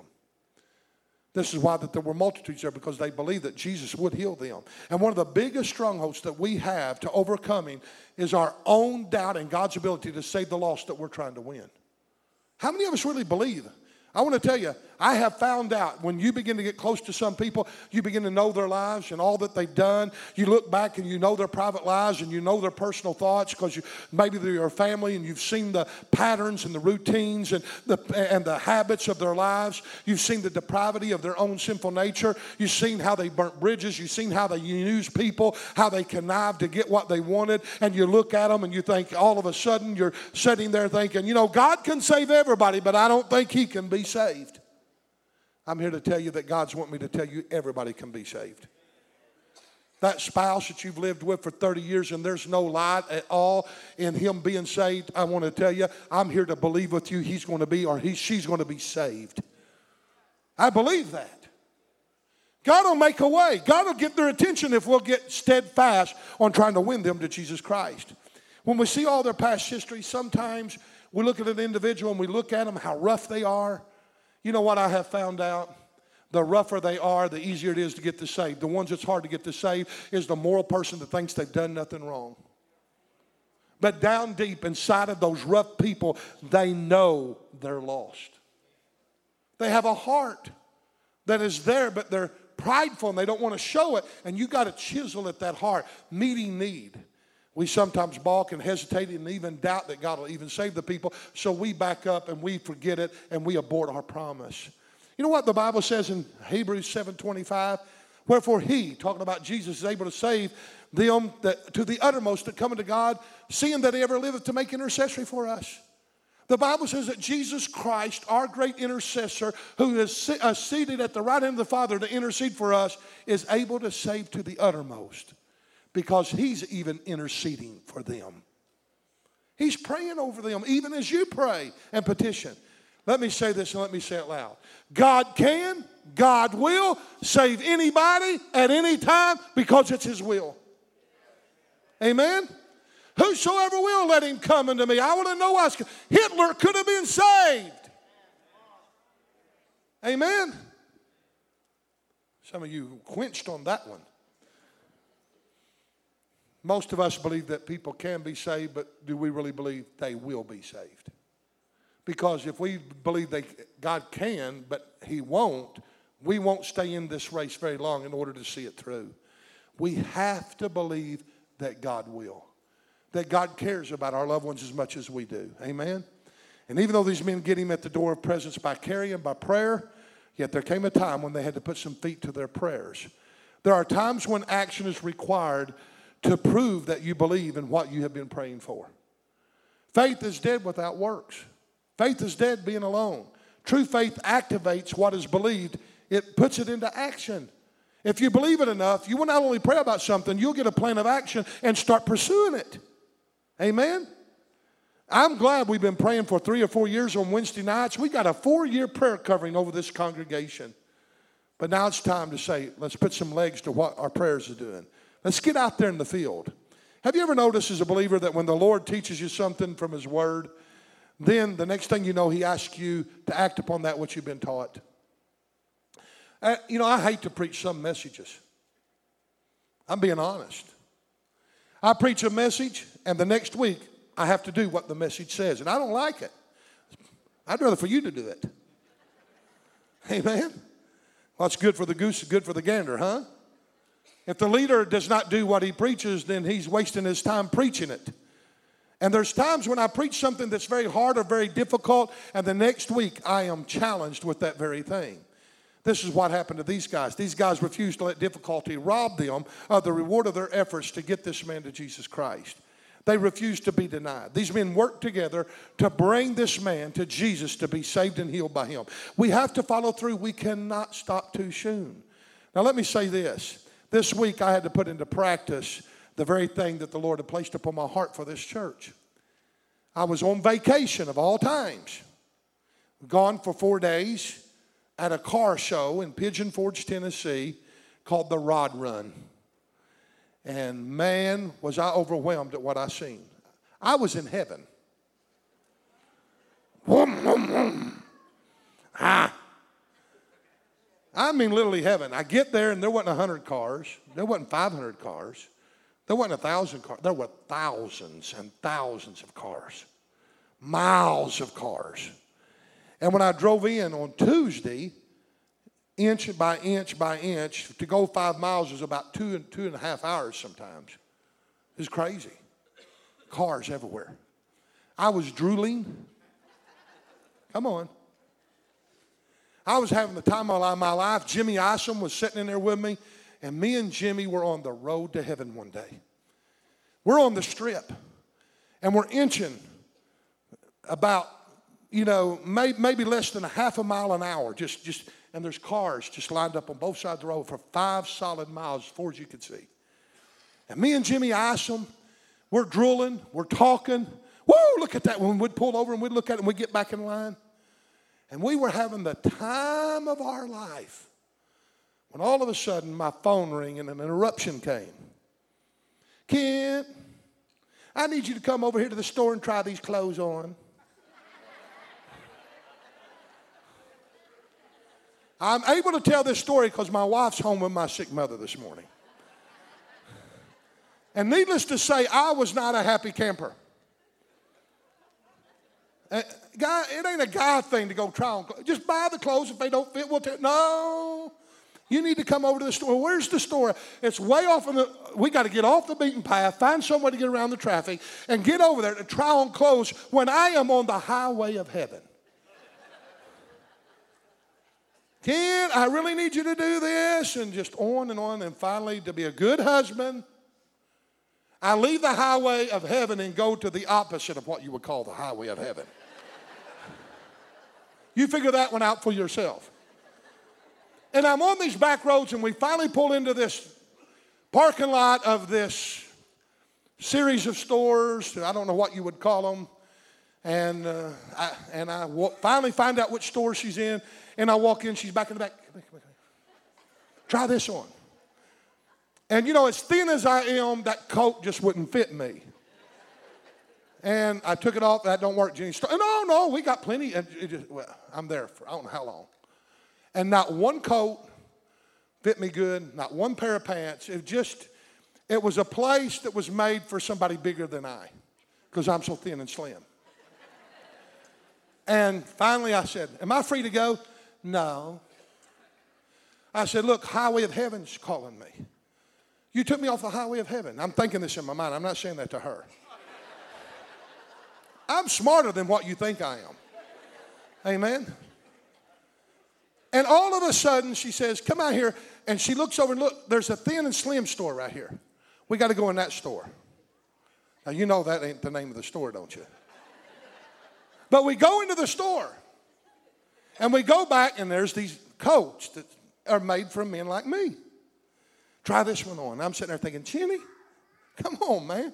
This is why that there were multitudes there because they believed that Jesus would heal them. And one of the biggest strongholds that we have to overcoming is our own doubt in God's ability to save the lost that we're trying to win. How many of us really believe I want to tell you, I have found out when you begin to get close to some people, you begin to know their lives and all that they've done. You look back and you know their private lives and you know their personal thoughts because you maybe they're your family and you've seen the patterns and the routines and the and the habits of their lives. You've seen the depravity of their own sinful nature. You've seen how they burnt bridges. You've seen how they used people, how they connived to get what they wanted. And you look at them and you think all of a sudden you're sitting there thinking, you know, God can save everybody, but I don't think He can be saved. I'm here to tell you that God's want me to tell you everybody can be saved. That spouse that you've lived with for 30 years and there's no light at all in him being saved, I want to tell you, I'm here to believe with you he's going to be or he, she's going to be saved. I believe that. God will make a way. God will get their attention if we'll get steadfast on trying to win them to Jesus Christ. When we see all their past history, sometimes we look at an individual and we look at them, how rough they are, you know what I have found out? The rougher they are, the easier it is to get to save. The ones that's hard to get to save is the moral person that thinks they've done nothing wrong. But down deep inside of those rough people, they know they're lost. They have a heart that is there, but they're prideful and they don't want to show it. And you got to chisel at that heart, meeting need. We sometimes balk and hesitate and even doubt that God will even save the people. So we back up and we forget it and we abort our promise. You know what the Bible says in Hebrews 7:25? Wherefore he, talking about Jesus, is able to save them that, to the uttermost that come unto God, seeing that he ever liveth to make intercessory for us. The Bible says that Jesus Christ, our great intercessor, who is uh, seated at the right hand of the Father to intercede for us, is able to save to the uttermost because he's even interceding for them. He's praying over them, even as you pray and petition. Let me say this and let me say it loud. God can, God will save anybody at any time because it's His will. Amen? Whosoever will, let him come unto me. I want to know why Hitler could have been saved. Amen? Some of you quenched on that one. Most of us believe that people can be saved, but do we really believe they will be saved? Because if we believe they, God can, but He won't, we won't stay in this race very long in order to see it through. We have to believe that God will, that God cares about our loved ones as much as we do. Amen? And even though these men get him at the door of presence by carrying, by prayer, yet there came a time when they had to put some feet to their prayers. There are times when action is required to prove that you believe in what you have been praying for. Faith is dead without works. Faith is dead being alone. True faith activates what is believed, it puts it into action. If you believe it enough, you will not only pray about something, you'll get a plan of action and start pursuing it. Amen? I'm glad we've been praying for three or four years on Wednesday nights. We got a four year prayer covering over this congregation. But now it's time to say, let's put some legs to what our prayers are doing. Let's get out there in the field. Have you ever noticed as a believer that when the Lord teaches you something from His Word, then the next thing you know, He asks you to act upon that which you've been taught? Uh, you know, I hate to preach some messages. I'm being honest. I preach a message, and the next week I have to do what the message says, and I don't like it. I'd rather for you to do it. Amen. Well, good for the goose, is good for the gander, huh? If the leader does not do what he preaches, then he's wasting his time preaching it. And there's times when I preach something that's very hard or very difficult, and the next week I am challenged with that very thing. This is what happened to these guys. These guys refused to let difficulty rob them of the reward of their efforts to get this man to Jesus Christ. They refused to be denied. These men worked together to bring this man to Jesus to be saved and healed by him. We have to follow through. We cannot stop too soon. Now, let me say this this week, I had to put into practice the very thing that the Lord had placed upon my heart for this church. I was on vacation of all times, gone for four days at a car show in Pigeon Forge, Tennessee, called the Rod Run. And man, was I overwhelmed at what I seen. I was in heaven. Ah, I mean, literally heaven. I get there and there wasn't 100 cars, there wasn't 500 cars, there wasn't a thousand cars. There were thousands and thousands of cars, miles of cars. And when I drove in on Tuesday, inch by inch by inch, to go five miles is about two and two and a half hours sometimes. It's crazy. Cars everywhere. I was drooling. Come on. I was having the time of my life. Jimmy Isom was sitting in there with me, and me and Jimmy were on the road to heaven one day. We're on the strip, and we're inching about, you know, may, maybe less than a half a mile an hour. Just, just, and there's cars just lined up on both sides of the road for five solid miles, as far as you could see. And me and Jimmy Isom, we're drooling, we're talking. Woo, look at that. When we'd pull over and we'd look at it and we'd get back in line. And we were having the time of our life when all of a sudden my phone rang and an interruption came. Kent, I need you to come over here to the store and try these clothes on. I'm able to tell this story because my wife's home with my sick mother this morning. And needless to say, I was not a happy camper. Uh, guy, it ain't a guy thing to go try on. Clothes. Just buy the clothes. If they don't fit, we'll. No. You need to come over to the store. Where's the store? It's way off in the. We got to get off the beaten path, find somewhere to get around the traffic, and get over there to try on clothes when I am on the highway of heaven. Ken, I really need you to do this, and just on and on, and finally to be a good husband. I leave the highway of heaven and go to the opposite of what you would call the highway of heaven. You figure that one out for yourself. And I'm on these back roads, and we finally pull into this parking lot of this series of stores. I don't know what you would call them. And, uh, I, and I finally find out which store she's in. And I walk in, she's back in the back. Try this on. And you know, as thin as I am, that coat just wouldn't fit me. And I took it off. That don't work, Jenny. No, no, we got plenty. And just, well, I'm there for I don't know how long. And not one coat fit me good. Not one pair of pants. It just, it was a place that was made for somebody bigger than I, because I'm so thin and slim. And finally, I said, "Am I free to go?" No. I said, "Look, Highway of Heaven's calling me." You took me off the highway of heaven. I'm thinking this in my mind. I'm not saying that to her. I'm smarter than what you think I am. Amen. And all of a sudden, she says, Come out here. And she looks over and look, there's a thin and slim store right here. We got to go in that store. Now, you know that ain't the name of the store, don't you? But we go into the store and we go back, and there's these coats that are made for men like me. Try this one on. I'm sitting there thinking, Jenny, come on, man.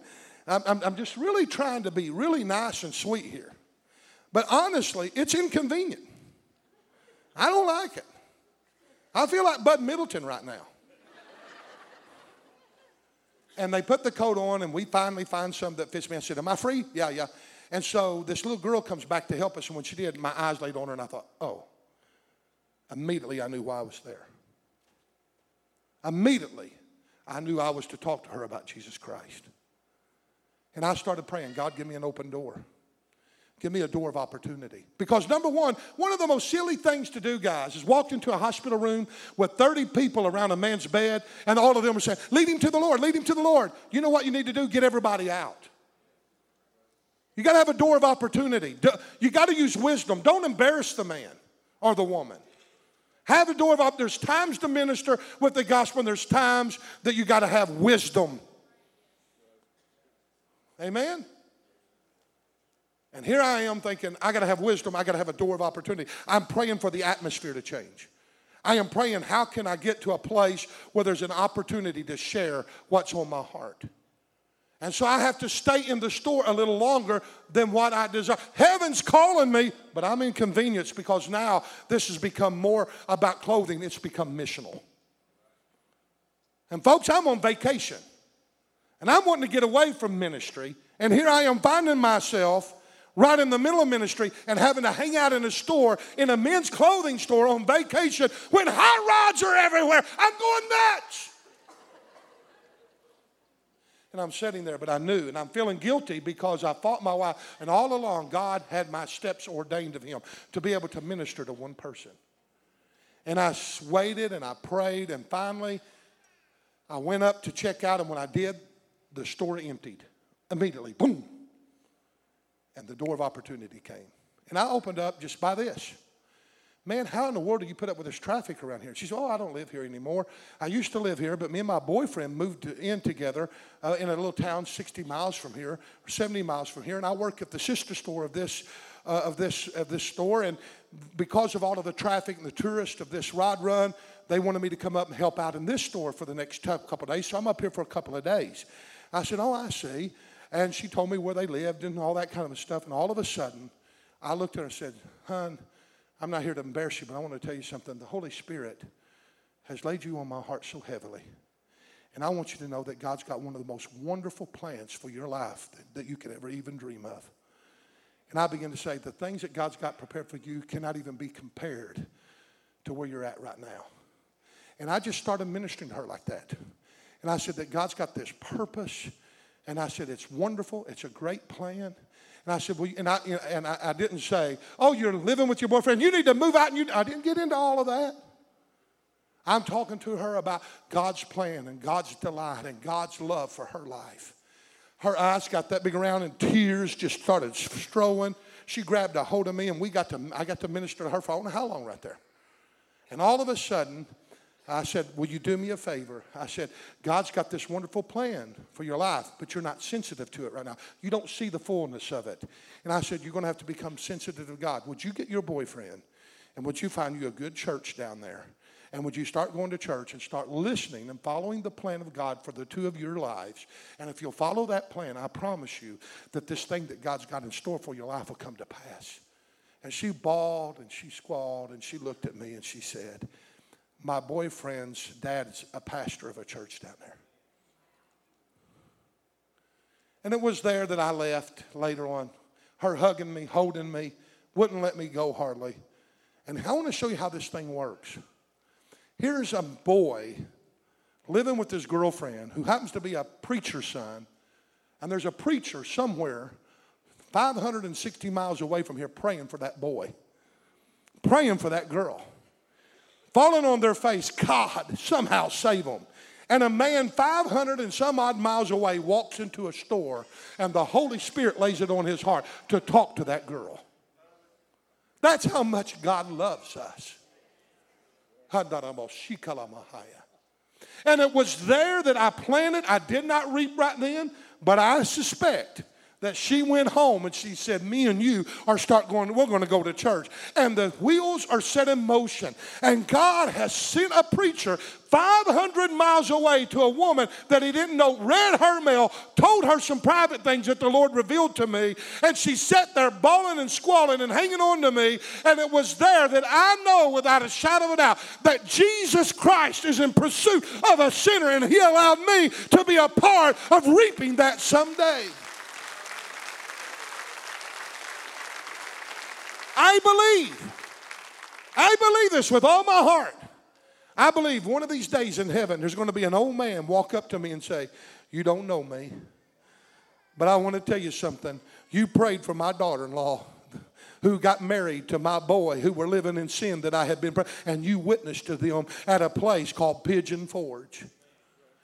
I'm, I'm, I'm just really trying to be really nice and sweet here. But honestly, it's inconvenient. I don't like it. I feel like Bud Middleton right now. and they put the coat on, and we finally find some that fits me. I said, Am I free? Yeah, yeah. And so this little girl comes back to help us, and when she did, my eyes laid on her, and I thought, Oh. Immediately, I knew why I was there. Immediately, I knew I was to talk to her about Jesus Christ. And I started praying, God, give me an open door. Give me a door of opportunity. Because number one, one of the most silly things to do, guys, is walk into a hospital room with 30 people around a man's bed, and all of them are saying, Lead him to the Lord, lead him to the Lord. You know what you need to do? Get everybody out. You got to have a door of opportunity. You got to use wisdom. Don't embarrass the man or the woman. Have a door of up. There's times to minister with the gospel, and there's times that you got to have wisdom. Amen. And here I am thinking, I got to have wisdom. I got to have a door of opportunity. I'm praying for the atmosphere to change. I am praying, how can I get to a place where there's an opportunity to share what's on my heart? And so I have to stay in the store a little longer than what I desire. Heaven's calling me, but I'm inconvenienced because now this has become more about clothing, it's become missional. And folks, I'm on vacation. And I'm wanting to get away from ministry. And here I am finding myself right in the middle of ministry and having to hang out in a store, in a men's clothing store on vacation when hot rods are everywhere. I'm going nuts. And I'm sitting there, but I knew, and I'm feeling guilty because I fought my wife. And all along, God had my steps ordained of Him to be able to minister to one person. And I waited and I prayed, and finally, I went up to check out, and when I did, the store emptied immediately. Boom. And the door of opportunity came. And I opened up just by this. Man, how in the world do you put up with this traffic around here? She said, Oh, I don't live here anymore. I used to live here, but me and my boyfriend moved in together uh, in a little town 60 miles from here, or 70 miles from here, and I work at the sister store of this. Uh, of this of this store, and because of all of the traffic and the tourists of this rod run, they wanted me to come up and help out in this store for the next couple of days. So I'm up here for a couple of days. I said, "Oh, I see." And she told me where they lived and all that kind of stuff. And all of a sudden, I looked at her and said, "Hun, I'm not here to embarrass you, but I want to tell you something. The Holy Spirit has laid you on my heart so heavily. And I want you to know that God's got one of the most wonderful plans for your life that, that you could ever even dream of. And I begin to say, the things that God's got prepared for you cannot even be compared to where you're at right now. And I just started ministering to her like that. And I said that God's got this purpose. And I said, it's wonderful. It's a great plan. And I said, well, and I, and I, I didn't say, oh, you're living with your boyfriend. You need to move out. And you, I didn't get into all of that. I'm talking to her about God's plan and God's delight and God's love for her life. Her eyes got that big around and tears just started strolling. She grabbed a hold of me and we got to, I got to minister to her for I don't know how long right there. And all of a sudden, I said, Will you do me a favor? I said, God's got this wonderful plan for your life, but you're not sensitive to it right now. You don't see the fullness of it. And I said, You're going to have to become sensitive to God. Would you get your boyfriend and would you find you a good church down there? And would you start going to church and start listening and following the plan of God for the two of your lives? And if you'll follow that plan, I promise you that this thing that God's got in store for your life will come to pass. And she bawled and she squalled and she looked at me and she said, my boyfriend's dad's a pastor of a church down there. And it was there that I left later on. Her hugging me, holding me, wouldn't let me go hardly. And I want to show you how this thing works. Here's a boy living with his girlfriend who happens to be a preacher's son. And there's a preacher somewhere 560 miles away from here praying for that boy, praying for that girl falling on their face, God, somehow save them. And a man 500 and some odd miles away walks into a store, and the Holy Spirit lays it on his heart to talk to that girl. That's how much God loves us. And it was there that I planted. I did not reap right then, but I suspect that she went home and she said, Me and you are start going, we're going to go to church. And the wheels are set in motion. And God has sent a preacher 500 miles away to a woman that he didn't know, read her mail, told her some private things that the Lord revealed to me. And she sat there bawling and squalling and hanging on to me. And it was there that I know without a shadow of a doubt that Jesus Christ is in pursuit of a sinner. And he allowed me to be a part of reaping that someday. I believe. I believe this with all my heart. I believe one of these days in heaven, there's going to be an old man walk up to me and say, You don't know me, but I want to tell you something. You prayed for my daughter in law who got married to my boy who were living in sin that I had been, and you witnessed to them at a place called Pigeon Forge.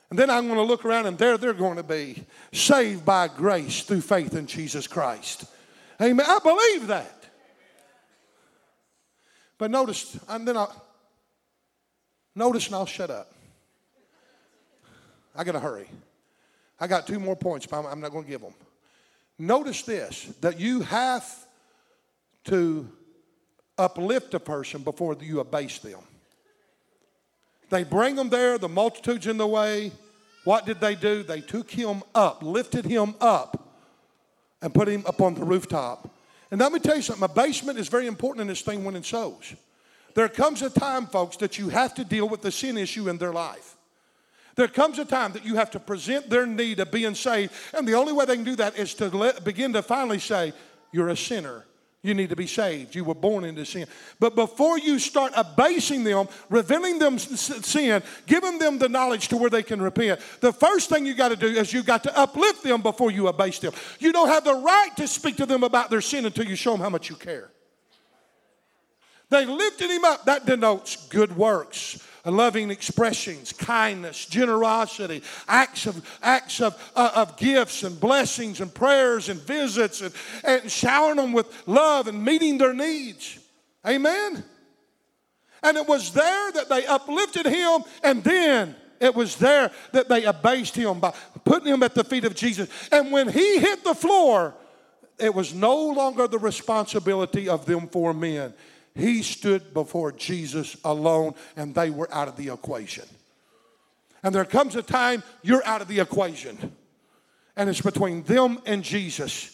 And then I'm going to look around and there they're going to be saved by grace through faith in Jesus Christ. Amen. I believe that. But notice, and then I'll notice and I'll shut up. I got to hurry. I got two more points, but I'm not to give them. Notice this that you have to uplift a person before you abase them. They bring them there, the multitude's in the way. What did they do? They took him up, lifted him up, and put him up on the rooftop. And let me tell you something abasement is very important in this thing winning souls. There comes a time, folks, that you have to deal with the sin issue in their life. There comes a time that you have to present their need of being saved. And the only way they can do that is to let, begin to finally say, You're a sinner. You need to be saved. You were born into sin. But before you start abasing them, revealing them sin, giving them the knowledge to where they can repent, the first thing you got to do is you got to uplift them before you abase them. You don't have the right to speak to them about their sin until you show them how much you care. They lifted him up. That denotes good works loving expressions, kindness, generosity, acts of, acts of, uh, of gifts and blessings and prayers and visits and, and showering them with love and meeting their needs. Amen? And it was there that they uplifted him, and then it was there that they abased him by putting him at the feet of Jesus. And when he hit the floor, it was no longer the responsibility of them four men. He stood before Jesus alone, and they were out of the equation. And there comes a time you're out of the equation, and it's between them and Jesus.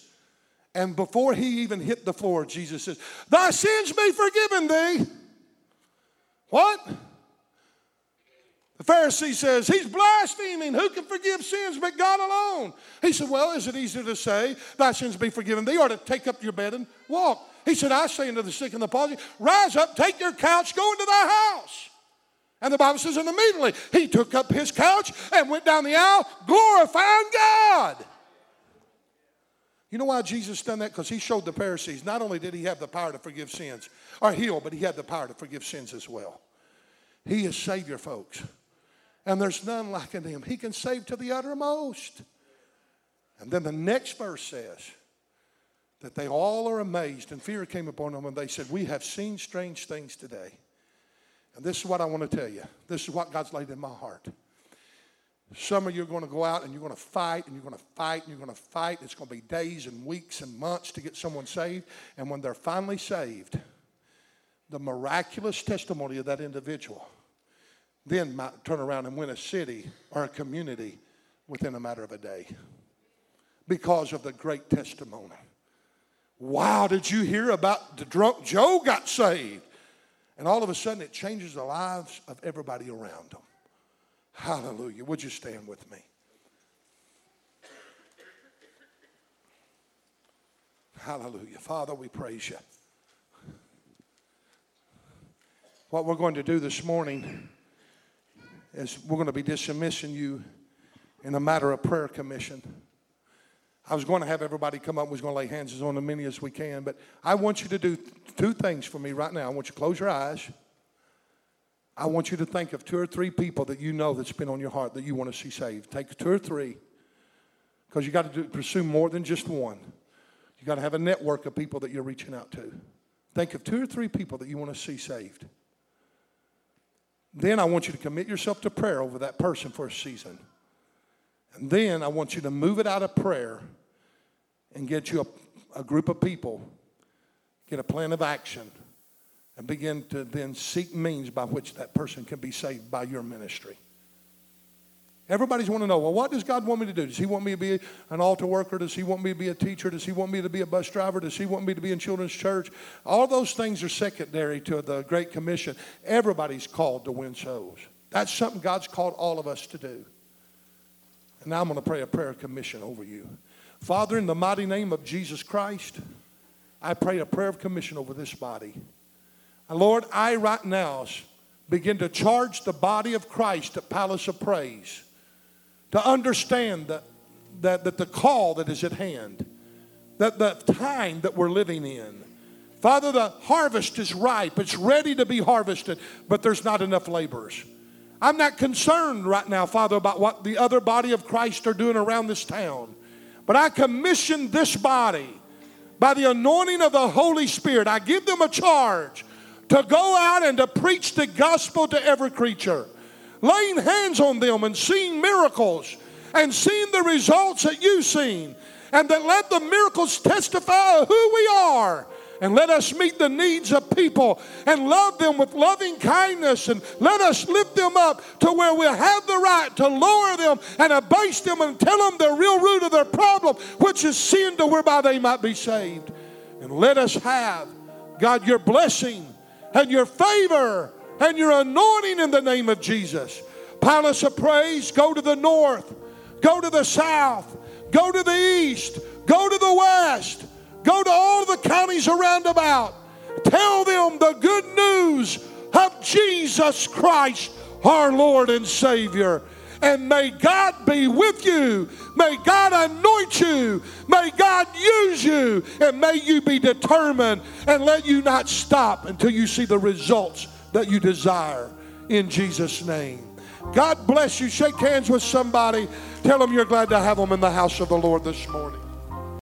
And before he even hit the floor, Jesus says, Thy sins be forgiven thee. What? The Pharisee says, He's blaspheming. Who can forgive sins but God alone? He said, Well, is it easier to say, Thy sins be forgiven thee, or to take up your bed and walk? He said, I say unto the sick and the palsy, rise up, take your couch, go into thy house. And the Bible says, and immediately he took up his couch and went down the aisle, glorifying God. You know why Jesus done that? Because he showed the Pharisees not only did he have the power to forgive sins or heal, but he had the power to forgive sins as well. He is Savior, folks. And there's none like him. He can save to the uttermost. And then the next verse says, that they all are amazed, and fear came upon them, and they said, We have seen strange things today. And this is what I want to tell you. This is what God's laid in my heart. Some of you are going to go out and you're going to fight and you're going to fight and you're going to fight. It's going to be days and weeks and months to get someone saved. And when they're finally saved, the miraculous testimony of that individual then might turn around and win a city or a community within a matter of a day because of the great testimony. Wow, did you hear about the drunk Joe got saved? And all of a sudden it changes the lives of everybody around them. Hallelujah. Would you stand with me? Hallelujah. Father, we praise you. What we're going to do this morning is we're going to be dismissing you in a matter of prayer commission. I was going to have everybody come up. We was going to lay hands on as many as we can. But I want you to do two things for me right now. I want you to close your eyes. I want you to think of two or three people that you know that's been on your heart that you want to see saved. Take two or three, because you got to do, pursue more than just one. You got to have a network of people that you're reaching out to. Think of two or three people that you want to see saved. Then I want you to commit yourself to prayer over that person for a season. And then I want you to move it out of prayer and get you a, a group of people, get a plan of action, and begin to then seek means by which that person can be saved by your ministry. Everybody's want to know, well, what does God want me to do? Does He want me to be an altar worker? Does He want me to be a teacher? Does He want me to be a bus driver? Does He want me to be in children's church? All those things are secondary to the Great Commission. Everybody's called to win souls. That's something God's called all of us to do. And now I'm going to pray a prayer of commission over you. Father, in the mighty name of Jesus Christ, I pray a prayer of commission over this body. And Lord, I right now begin to charge the body of Christ at Palace of Praise to understand that, that, that the call that is at hand, that the time that we're living in. Father, the harvest is ripe, it's ready to be harvested, but there's not enough laborers. I'm not concerned right now, Father, about what the other body of Christ are doing around this town. But I commission this body by the anointing of the Holy Spirit. I give them a charge to go out and to preach the gospel to every creature, laying hands on them and seeing miracles and seeing the results that you've seen. And that let the miracles testify who we are and let us meet the needs of people and love them with loving kindness and let us lift them up to where we'll have the right to lower them and abase them and tell them the real root of their problem, which is sin, to whereby they might be saved. And let us have, God, your blessing and your favor and your anointing in the name of Jesus. Palace of praise, go to the north, go to the south, go to the east, go to the west Go to all the counties around about. Tell them the good news of Jesus Christ, our Lord and Savior. And may God be with you. May God anoint you. May God use you. And may you be determined and let you not stop until you see the results that you desire in Jesus' name. God bless you. Shake hands with somebody. Tell them you're glad to have them in the house of the Lord this morning.